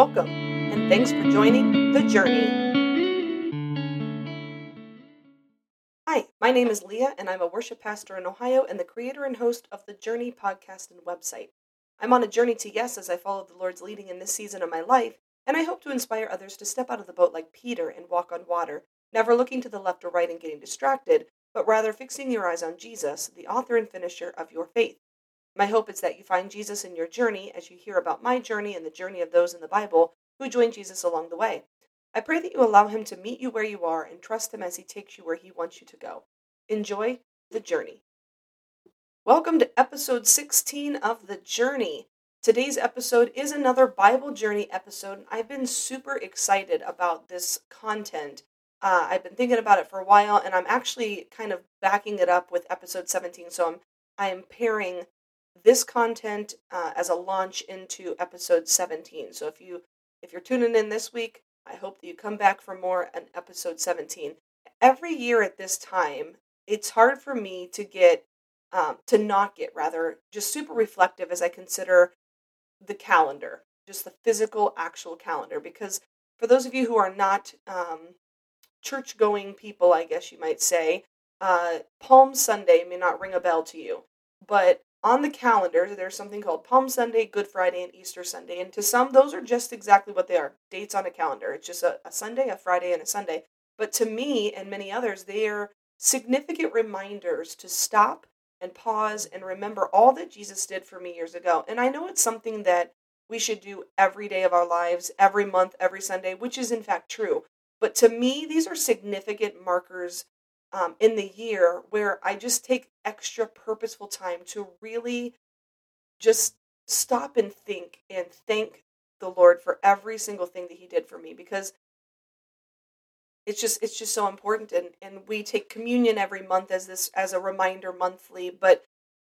Welcome, and thanks for joining The Journey. Hi, my name is Leah, and I'm a worship pastor in Ohio and the creator and host of The Journey podcast and website. I'm on a journey to yes as I follow the Lord's leading in this season of my life, and I hope to inspire others to step out of the boat like Peter and walk on water, never looking to the left or right and getting distracted, but rather fixing your eyes on Jesus, the author and finisher of your faith. My hope is that you find Jesus in your journey as you hear about my journey and the journey of those in the Bible who joined Jesus along the way. I pray that you allow him to meet you where you are and trust him as he takes you where he wants you to go. Enjoy the journey. Welcome to episode 16 of The Journey. Today's episode is another Bible Journey episode, and I've been super excited about this content. Uh, I've been thinking about it for a while, and I'm actually kind of backing it up with episode 17. So I'm I'm pairing this content uh, as a launch into episode 17. So if you if you're tuning in this week, I hope that you come back for more on episode 17. Every year at this time, it's hard for me to get um, to not get rather just super reflective as I consider the calendar, just the physical actual calendar. Because for those of you who are not um, church going people, I guess you might say, uh, Palm Sunday may not ring a bell to you, but on the calendar, there's something called Palm Sunday, Good Friday, and Easter Sunday. And to some, those are just exactly what they are dates on a calendar. It's just a, a Sunday, a Friday, and a Sunday. But to me and many others, they are significant reminders to stop and pause and remember all that Jesus did for me years ago. And I know it's something that we should do every day of our lives, every month, every Sunday, which is in fact true. But to me, these are significant markers um, in the year where I just take extra purposeful time to really just stop and think and thank the Lord for every single thing that He did for me because it's just it's just so important and and we take communion every month as this as a reminder monthly but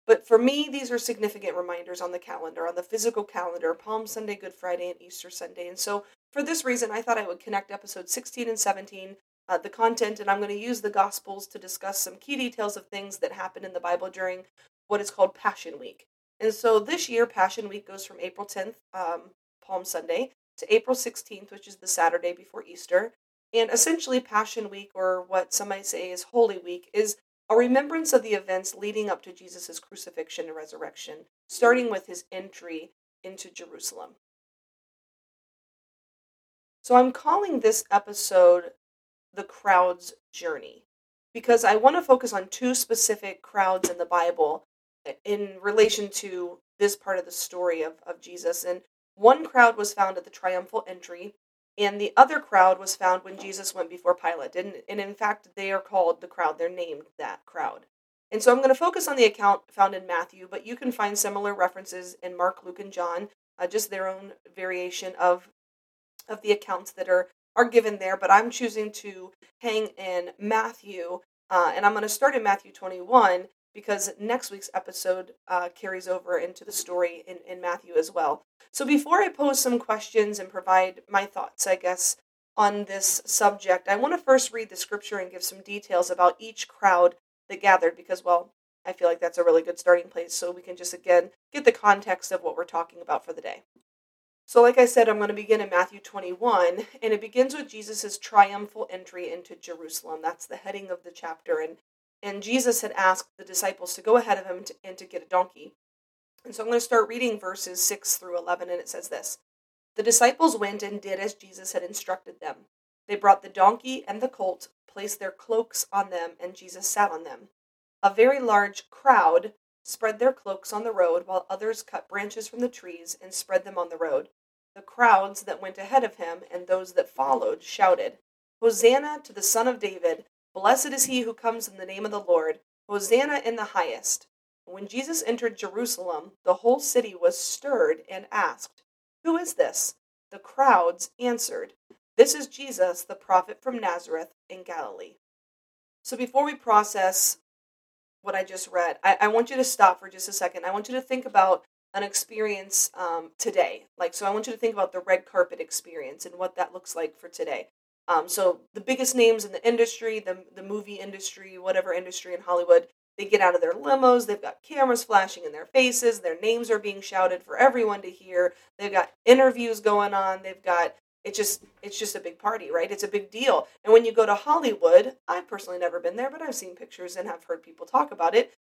but for me these are significant reminders on the calendar on the physical calendar palm sunday good friday and easter sunday and so for this reason i thought i would connect episode 16 and 17 uh, the content, and I'm going to use the Gospels to discuss some key details of things that happened in the Bible during what is called Passion Week. And so this year, Passion Week goes from April 10th, um, Palm Sunday, to April 16th, which is the Saturday before Easter. And essentially, Passion Week, or what some might say is Holy Week, is a remembrance of the events leading up to Jesus' crucifixion and resurrection, starting with his entry into Jerusalem. So I'm calling this episode the crowd's journey because I want to focus on two specific crowds in the Bible in relation to this part of the story of, of Jesus. And one crowd was found at the triumphal entry, and the other crowd was found when Jesus went before Pilate. And, and in fact, they are called the crowd, they're named that crowd. And so I'm going to focus on the account found in Matthew, but you can find similar references in Mark, Luke, and John, uh, just their own variation of of the accounts that are are given there, but I'm choosing to hang in Matthew, uh, and I'm going to start in Matthew 21 because next week's episode uh, carries over into the story in, in Matthew as well. So before I pose some questions and provide my thoughts, I guess, on this subject, I want to first read the scripture and give some details about each crowd that gathered because, well, I feel like that's a really good starting place so we can just again get the context of what we're talking about for the day. So, like I said, I'm going to begin in Matthew 21, and it begins with Jesus' triumphal entry into Jerusalem. That's the heading of the chapter. And, and Jesus had asked the disciples to go ahead of him to, and to get a donkey. And so I'm going to start reading verses 6 through 11, and it says this The disciples went and did as Jesus had instructed them. They brought the donkey and the colt, placed their cloaks on them, and Jesus sat on them. A very large crowd spread their cloaks on the road, while others cut branches from the trees and spread them on the road. The crowds that went ahead of him and those that followed shouted, Hosanna to the Son of David! Blessed is he who comes in the name of the Lord! Hosanna in the highest! When Jesus entered Jerusalem, the whole city was stirred and asked, Who is this? The crowds answered, This is Jesus, the prophet from Nazareth in Galilee. So before we process what I just read, I, I want you to stop for just a second. I want you to think about an experience um, today. Like, so I want you to think about the red carpet experience and what that looks like for today. Um, so the biggest names in the industry, the the movie industry, whatever industry in Hollywood, They get out of their limos. They've got cameras flashing in their faces. Their names are being shouted for everyone to hear. They've got interviews going on. They've got it's just it's just a big party, right? It's a big deal. And when you go to Hollywood, I've personally never been there, but I've seen pictures and have heard people talk about it.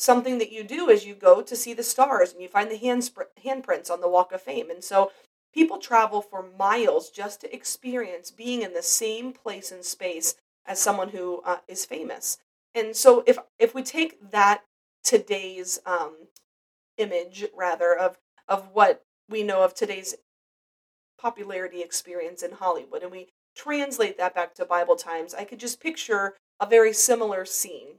Something that you do is you go to see the stars and you find the hand handprints on the Walk of Fame. And so people travel for miles just to experience being in the same place and space as someone who uh, is famous. And so if if we take that today's um, image rather of of what we know of today's popularity experience in Hollywood and we translate that back to Bible times, I could just picture a very similar scene.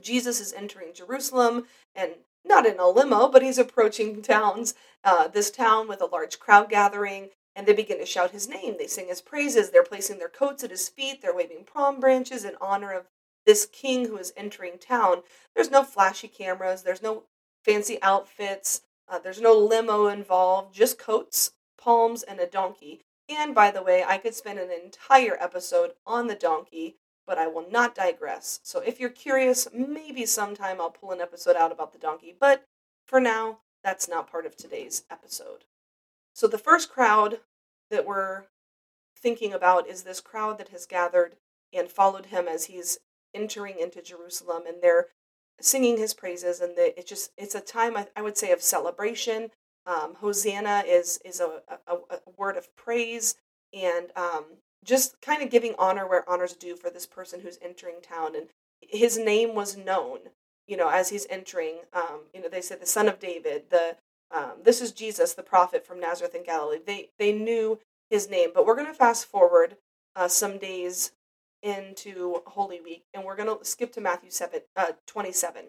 Jesus is entering Jerusalem and not in a limo, but he's approaching towns, uh, this town with a large crowd gathering, and they begin to shout his name. They sing his praises. They're placing their coats at his feet. They're waving palm branches in honor of this king who is entering town. There's no flashy cameras. There's no fancy outfits. Uh, there's no limo involved. Just coats, palms, and a donkey. And by the way, I could spend an entire episode on the donkey, but I will not digress. So if you're curious, maybe sometime I'll pull an episode out about the donkey. But for now, that's not part of today's episode. So the first crowd that we're thinking about is this crowd that has gathered and followed him as he's entering into Jerusalem and they're singing his praises and the, it's just it's a time I, I would say of celebration um, hosanna is is a, a, a, word of praise and um, just kind of giving honor where honor's due for this person who's entering town and his name was known you know as he's entering um, you know they said the son of david the um, this is jesus the prophet from nazareth in galilee they they knew his name but we're going to fast forward uh, some days into Holy Week, and we're going to skip to Matthew 7, uh, 27.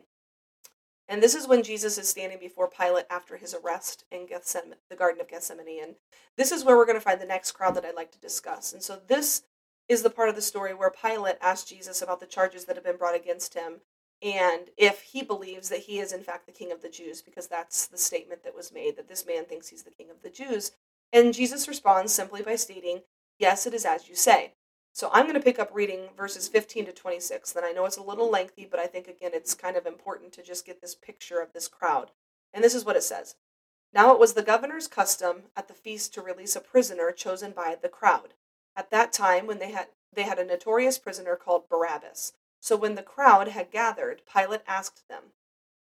And this is when Jesus is standing before Pilate after his arrest in Gethsemane, the Garden of Gethsemane. And this is where we're going to find the next crowd that I'd like to discuss. And so this is the part of the story where Pilate asked Jesus about the charges that have been brought against him and if he believes that he is in fact the king of the Jews, because that's the statement that was made that this man thinks he's the king of the Jews. And Jesus responds simply by stating, Yes, it is as you say. So I'm going to pick up reading verses 15 to 26. Then I know it's a little lengthy, but I think again it's kind of important to just get this picture of this crowd. And this is what it says. Now it was the governor's custom at the feast to release a prisoner chosen by the crowd. At that time when they had they had a notorious prisoner called Barabbas. So when the crowd had gathered, Pilate asked them,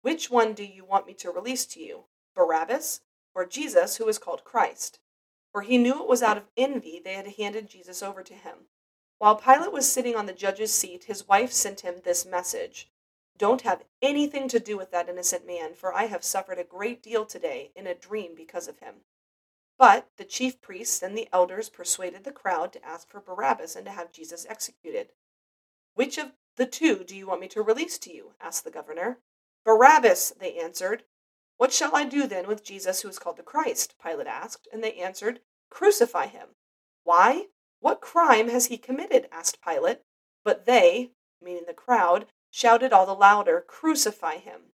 "Which one do you want me to release to you? Barabbas or Jesus who is called Christ?" For he knew it was out of envy they had handed Jesus over to him. While Pilate was sitting on the judge's seat, his wife sent him this message Don't have anything to do with that innocent man, for I have suffered a great deal today in a dream because of him. But the chief priests and the elders persuaded the crowd to ask for Barabbas and to have Jesus executed. Which of the two do you want me to release to you? asked the governor. Barabbas, they answered. What shall I do then with Jesus who is called the Christ? Pilate asked, and they answered, Crucify him. Why? What crime has he committed? asked Pilate. But they, meaning the crowd, shouted all the louder, Crucify him.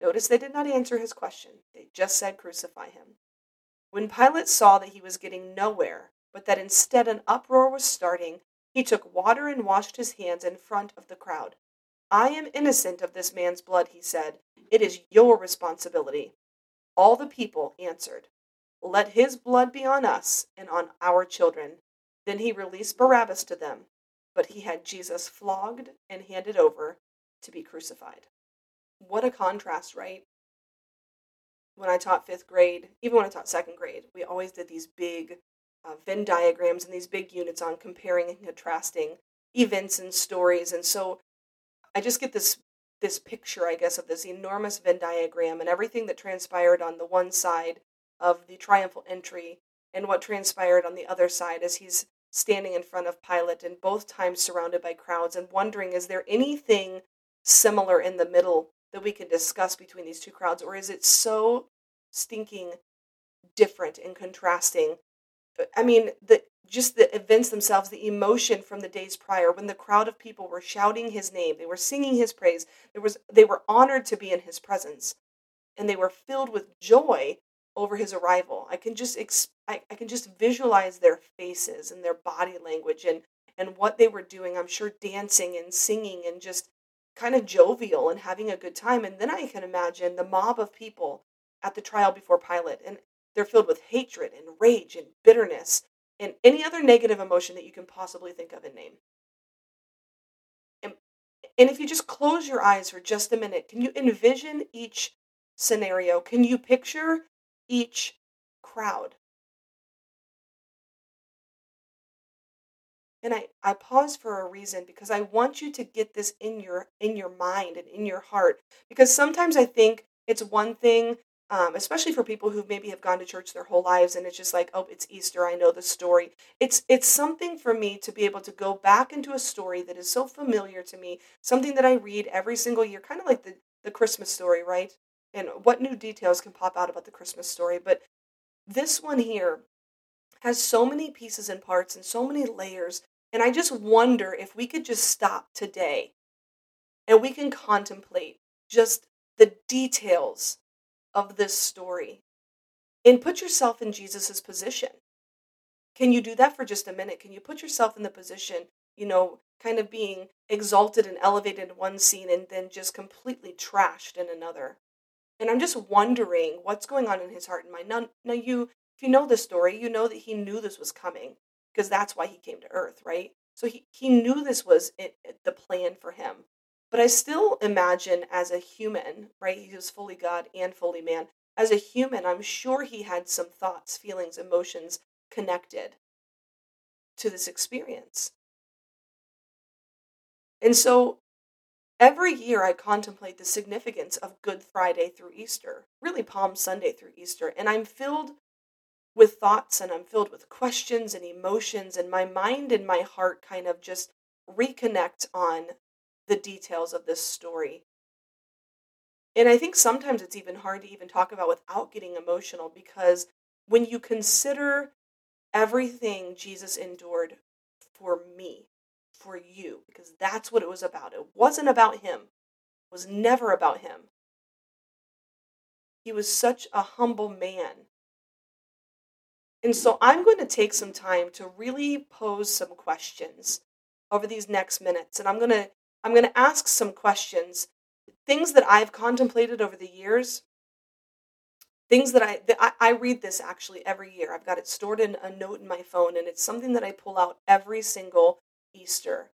Notice they did not answer his question. They just said, Crucify him. When Pilate saw that he was getting nowhere, but that instead an uproar was starting, he took water and washed his hands in front of the crowd. I am innocent of this man's blood, he said. It is your responsibility. All the people answered, Let his blood be on us and on our children. Then he released Barabbas to them, but he had Jesus flogged and handed over to be crucified. What a contrast, right? When I taught fifth grade, even when I taught second grade, we always did these big uh, Venn diagrams and these big units on comparing and contrasting events and stories. And so I just get this this picture, I guess, of this enormous Venn diagram and everything that transpired on the one side of the triumphal entry and what transpired on the other side as he's standing in front of Pilate and both times surrounded by crowds and wondering is there anything similar in the middle that we can discuss between these two crowds? Or is it so stinking different and contrasting? I mean the just the events themselves the emotion from the days prior when the crowd of people were shouting his name they were singing his praise there was they were honored to be in his presence and they were filled with joy over his arrival. I can just ex- I, I can just visualize their faces and their body language and and what they were doing. I'm sure dancing and singing and just kind of jovial and having a good time. And then I can imagine the mob of people at the trial before Pilate, and they're filled with hatred and rage and bitterness and any other negative emotion that you can possibly think of and name. And, and if you just close your eyes for just a minute, can you envision each scenario? Can you picture each crowd? and I, I pause for a reason because I want you to get this in your in your mind and in your heart because sometimes I think it's one thing um, especially for people who maybe have gone to church their whole lives and it's just like oh it's Easter I know the story it's it's something for me to be able to go back into a story that is so familiar to me something that I read every single year kind of like the the Christmas story right and what new details can pop out about the Christmas story but this one here has so many pieces and parts and so many layers. And I just wonder if we could just stop today and we can contemplate just the details of this story and put yourself in Jesus' position. Can you do that for just a minute? Can you put yourself in the position, you know, kind of being exalted and elevated in one scene and then just completely trashed in another? And I'm just wondering what's going on in his heart and mind. Now, now you if you know the story, you know that he knew this was coming because that's why he came to earth, right? So he, he knew this was it, the plan for him. But I still imagine as a human, right? He was fully God and fully man. As a human, I'm sure he had some thoughts, feelings, emotions connected to this experience. And so every year I contemplate the significance of Good Friday through Easter, really Palm Sunday through Easter, and I'm filled with thoughts and I'm filled with questions and emotions, and my mind and my heart kind of just reconnect on the details of this story. And I think sometimes it's even hard to even talk about without getting emotional because when you consider everything Jesus endured for me, for you, because that's what it was about. It wasn't about him. It was never about him. He was such a humble man and so I'm going to take some time to really pose some questions over these next minutes. And I'm going to I'm going to ask some questions, things that I've contemplated over the years, things that I, that I I read this actually every year. I've got it stored in a note in my phone and it's something that I pull out every single Easter.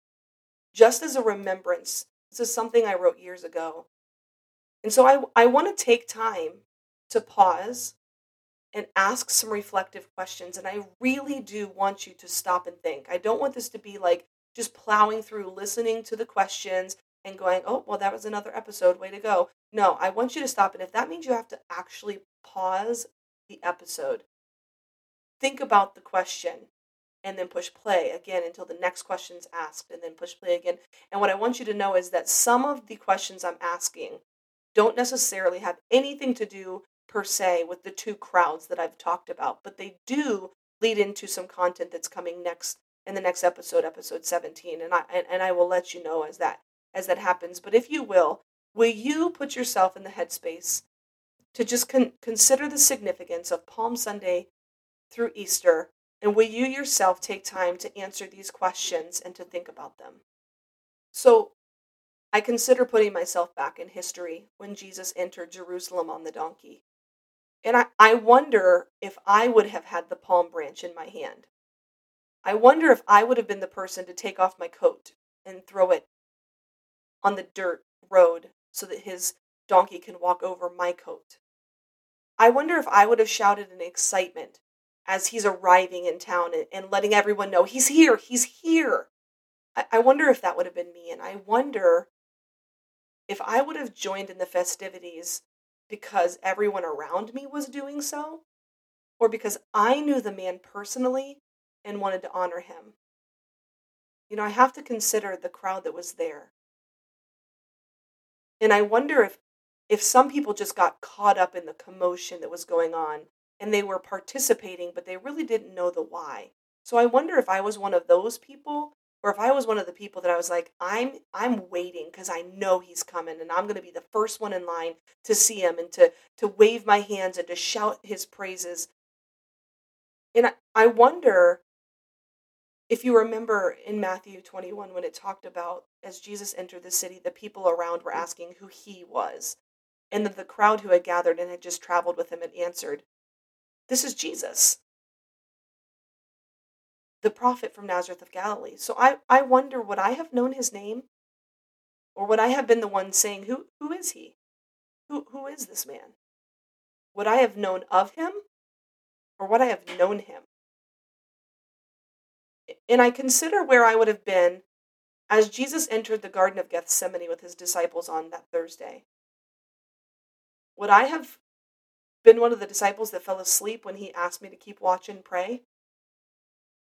Just as a remembrance. This is something I wrote years ago. And so I I want to take time to pause and ask some reflective questions. And I really do want you to stop and think. I don't want this to be like just plowing through, listening to the questions and going, oh, well, that was another episode. Way to go. No, I want you to stop. And if that means you have to actually pause the episode, think about the question and then push play again until the next question's asked and then push play again. And what I want you to know is that some of the questions I'm asking don't necessarily have anything to do per se with the two crowds that I've talked about, but they do lead into some content that's coming next in the next episode, episode 17, and I and, and I will let you know as that as that happens. But if you will, will you put yourself in the headspace to just con- consider the significance of Palm Sunday through Easter, and will you yourself take time to answer these questions and to think about them? So, I consider putting myself back in history when Jesus entered Jerusalem on the donkey. And I, I wonder if I would have had the palm branch in my hand. I wonder if I would have been the person to take off my coat and throw it on the dirt road so that his donkey can walk over my coat. I wonder if I would have shouted in excitement as he's arriving in town and, and letting everyone know he's here, he's here. I, I wonder if that would have been me. And I wonder if I would have joined in the festivities because everyone around me was doing so, or because I knew the man personally and wanted to honor him. You know, I have to consider the crowd that was there. And I wonder if if some people just got caught up in the commotion that was going on and they were participating but they really didn't know the why. So I wonder if I was one of those people or if I was one of the people that I was like, I'm I'm waiting because I know he's coming and I'm gonna be the first one in line to see him and to to wave my hands and to shout his praises. And I, I wonder if you remember in Matthew 21, when it talked about as Jesus entered the city, the people around were asking who he was. And that the crowd who had gathered and had just traveled with him had answered, This is Jesus, the prophet from Nazareth of Galilee. So I, I wonder, would I have known his name? Or would I have been the one saying, Who, who is he? Who, who is this man? Would I have known of him? Or would I have known him? And I consider where I would have been as Jesus entered the Garden of Gethsemane with his disciples on that Thursday. Would I have been one of the disciples that fell asleep when he asked me to keep watch and pray?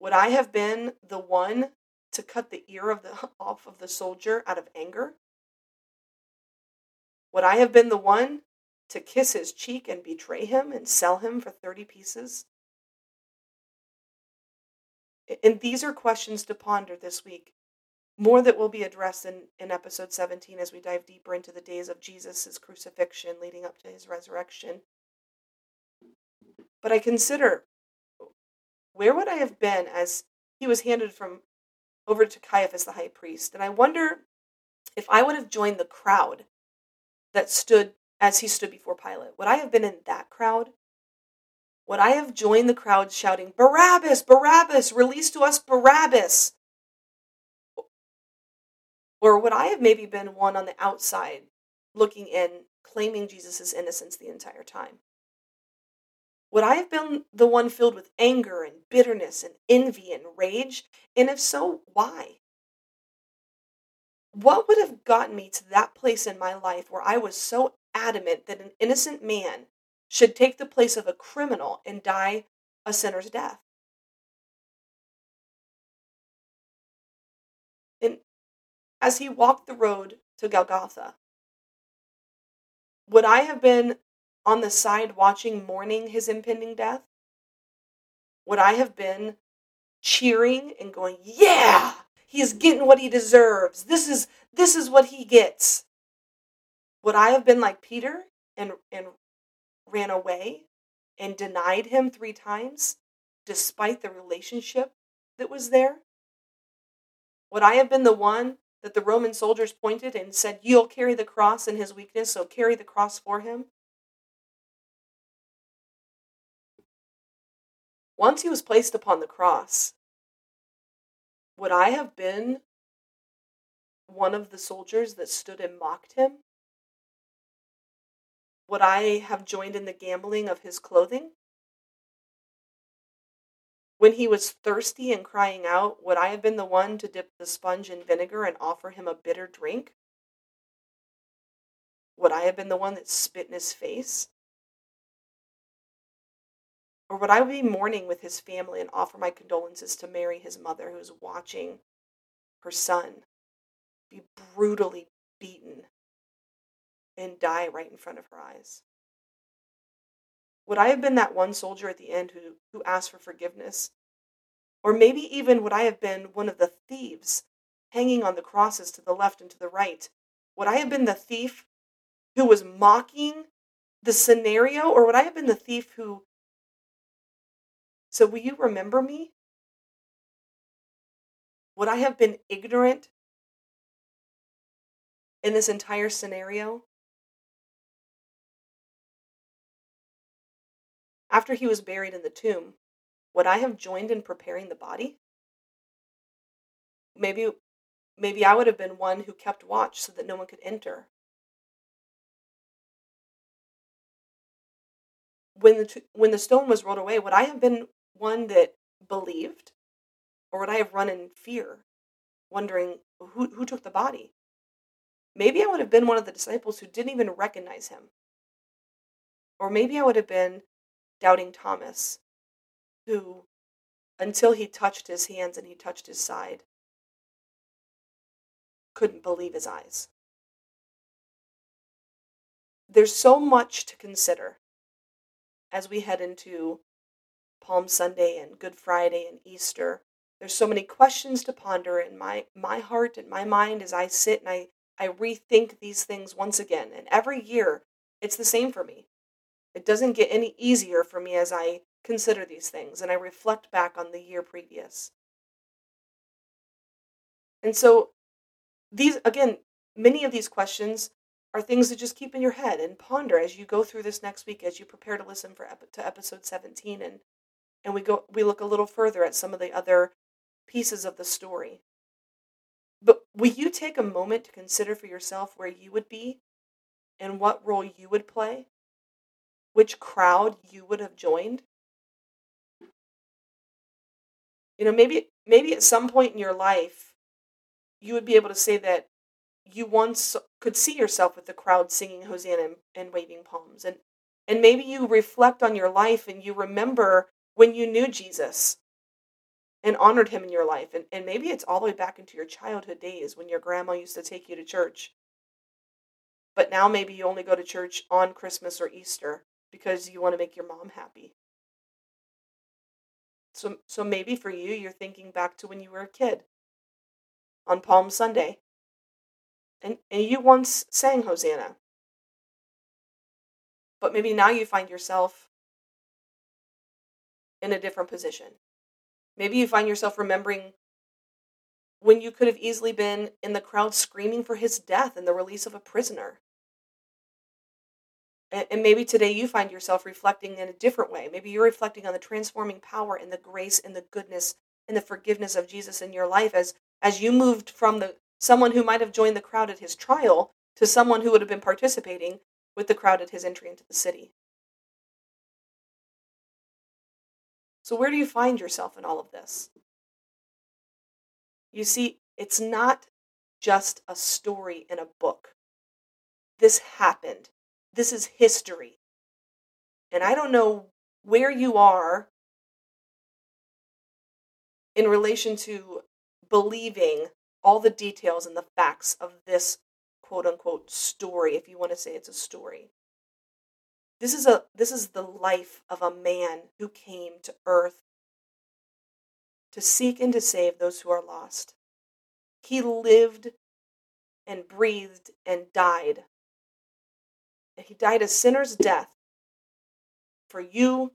Would I have been the one to cut the ear of the off of the soldier out of anger? Would I have been the one to kiss his cheek and betray him and sell him for 30 pieces? And these are questions to ponder this week. More that will be addressed in, in episode 17 as we dive deeper into the days of Jesus' crucifixion leading up to his resurrection. But I consider where would I have been as he was handed from over to Caiaphas the high priest? And I wonder if I would have joined the crowd that stood as he stood before Pilate. Would I have been in that crowd? Would I have joined the crowd shouting, Barabbas, Barabbas, release to us Barabbas? Or would I have maybe been one on the outside looking in, claiming Jesus' innocence the entire time? Would I have been the one filled with anger and bitterness and envy and rage? And if so, why? What would have gotten me to that place in my life where I was so adamant that an innocent man should take the place of a criminal and die a sinner's death. And as he walked the road to Golgotha, would I have been on the side watching, mourning his impending death? Would I have been cheering and going, "Yeah, he is getting what he deserves. This is this is what he gets." Would I have been like Peter and and ran away and denied him three times, despite the relationship that was there? Would I have been the one that the Roman soldiers pointed and said, You'll carry the cross in his weakness, so carry the cross for him? Once he was placed upon the cross, would I have been one of the soldiers that stood and mocked him? Would I have joined in the gambling of his clothing? When he was thirsty and crying out, would I have been the one to dip the sponge in vinegar and offer him a bitter drink? Would I have been the one that spit in his face? Or would I be mourning with his family and offer my condolences to Mary, his mother, who is watching her son be brutally beaten and die right in front of her eyes? Would I have been that one soldier at the end who, who asked for forgiveness? Or maybe even would I have been one of the thieves hanging on the crosses to the left and to the right? Would I have been the thief who was mocking the scenario? Or would I have been the thief who. So, will you remember me? Would I have been ignorant in this entire scenario? After he was buried in the tomb, would I have joined in preparing the body? Maybe maybe I would have been one who kept watch so that no one could enter. When the when the stone was rolled away, would I have been one that believed or would I have run in fear, wondering who who took the body? Maybe I would have been one of the disciples who didn't even recognize him. Or maybe I would have been doubting Thomas, who, until he touched his hands and he touched his side, couldn't believe his eyes. There's so much to consider as we head into Palm Sunday and Good Friday and Easter. There's so many questions to ponder in my, my heart and my mind as I sit and I, I rethink these things once again. And every year, it's the same for me. It doesn't get any easier for me as I consider these things and I reflect back on the year previous. And so these again, many of these questions are things to just keep in your head and ponder as you go through this next week as you prepare to listen for to episode 17 and and we go we look a little further at some of the other pieces of the story. But will you take a moment to consider for yourself where you would be and what role you would play? Which crowd you would have joined? You know, maybe maybe at some point in your life you would be able to say that you once could see yourself with the crowd singing Hosanna and, and waving palms. And, and maybe you reflect on your life and you remember when you knew Jesus and honored him in your life. And, and maybe it's all the way back into your childhood days when your grandma used to take you to church. But now maybe you only go to church on Christmas or Easter because you want to make your mom happy. So, so maybe for you, you're thinking back to when you were a kid on Palm Sunday and, and you once sang Hosanna. But maybe now you find yourself in a different position. Maybe you find yourself remembering when you could have easily been in the crowd screaming for his death and the release of a prisoner. And, maybe today you find yourself reflecting in a different way. Maybe you're reflecting on the transforming power and the grace and the goodness and the forgiveness of Jesus in your life as as you moved from the someone who might have joined the crowd at his trial to someone who would have been participating with the crowd at his entry into the city. So, where do you find yourself in all of this? You see, it's not just a story in a book. This happened. This is history. And I don't know where you are in relation to believing all the details and the facts of this quote unquote story, if you want to say it's a story. This is a this is the life of a man who came to earth to seek and to save those who are lost. He lived and breathed and died. And he died a sinner's death for you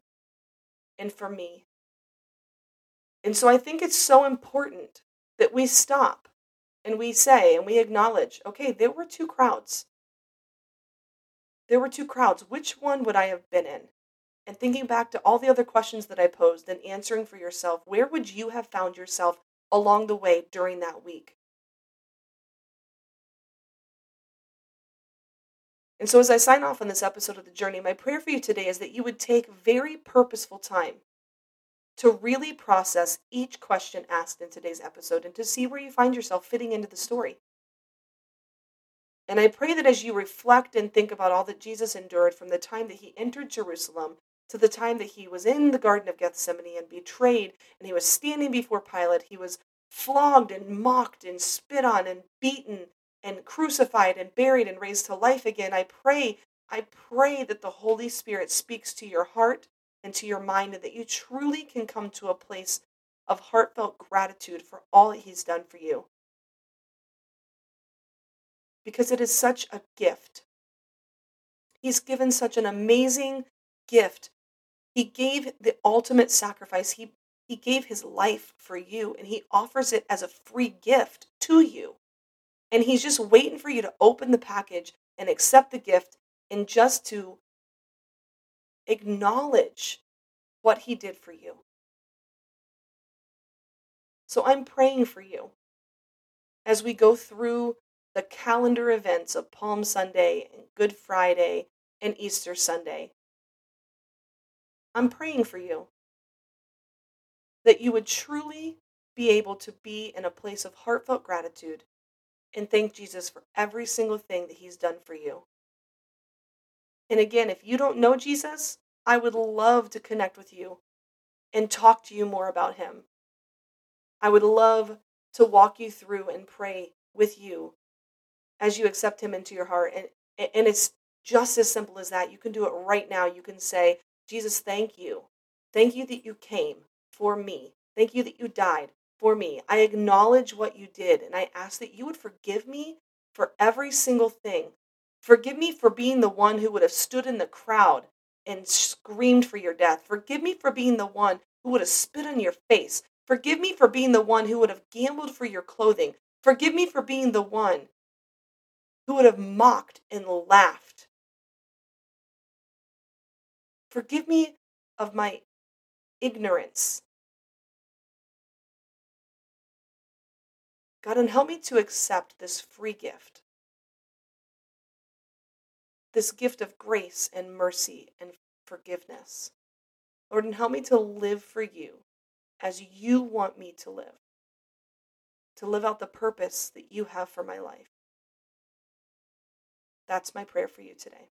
and for me. And so I think it's so important that we stop and we say and we acknowledge okay, there were two crowds. There were two crowds. Which one would I have been in? And thinking back to all the other questions that I posed and answering for yourself, where would you have found yourself along the way during that week? And so, as I sign off on this episode of The Journey, my prayer for you today is that you would take very purposeful time to really process each question asked in today's episode and to see where you find yourself fitting into the story. And I pray that as you reflect and think about all that Jesus endured from the time that he entered Jerusalem to the time that he was in the Garden of Gethsemane and betrayed, and he was standing before Pilate, he was flogged and mocked and spit on and beaten and crucified and buried and raised to life again. I pray, I pray that the Holy Spirit speaks to your heart and to your mind, and that you truly can come to a place of heartfelt gratitude for all that He's done for you. Because it is such a gift. He's given such an amazing gift. He gave the ultimate sacrifice. He, he gave his life for you, and he offers it as a free gift to you. And he's just waiting for you to open the package and accept the gift and just to acknowledge what He did for you. So I'm praying for you as we go through the calendar events of Palm Sunday and Good Friday and Easter Sunday. I'm praying for you that you would truly be able to be in a place of heartfelt gratitude and thank Jesus for every single thing that He's done for you. And again, if you don't know Jesus, I would love to connect with you and talk to you more about him. I would love to walk you through and pray with you as you accept him into your heart. And, and it's just as simple as that. You can do it right now. You can say, Jesus, thank you. Thank you that you came for me. Thank you that you died for me. I acknowledge what you did, and I ask that you would forgive me for every single thing Forgive me for being the one who would have stood in the crowd and screamed for your death. Forgive me for being the one who would have spit on your face. Forgive me for being the one who would have gambled for your clothing. Forgive me for being the one who would have mocked and laughed. Forgive me of my ignorance. God, and help me to accept this free gift, this gift of grace and mercy and forgiveness. Lord, and help me to live for you as you want me to live, to live out the purpose that you have for my life. That's my prayer for you today.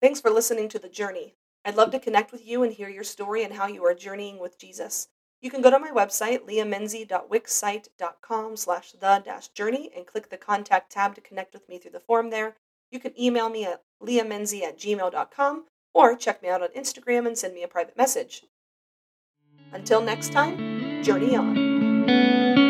Thanks for listening to The Journey. I'd love to connect with you and hear your story and how you are journeying with Jesus. You can go to my website, leahmenzie.wixsite.com slash the journey and click the contact tab to connect with me through the form there. You can email me at leahmenzie at gmail.com or check me out on Instagram and send me a private message. Until next time, journey on.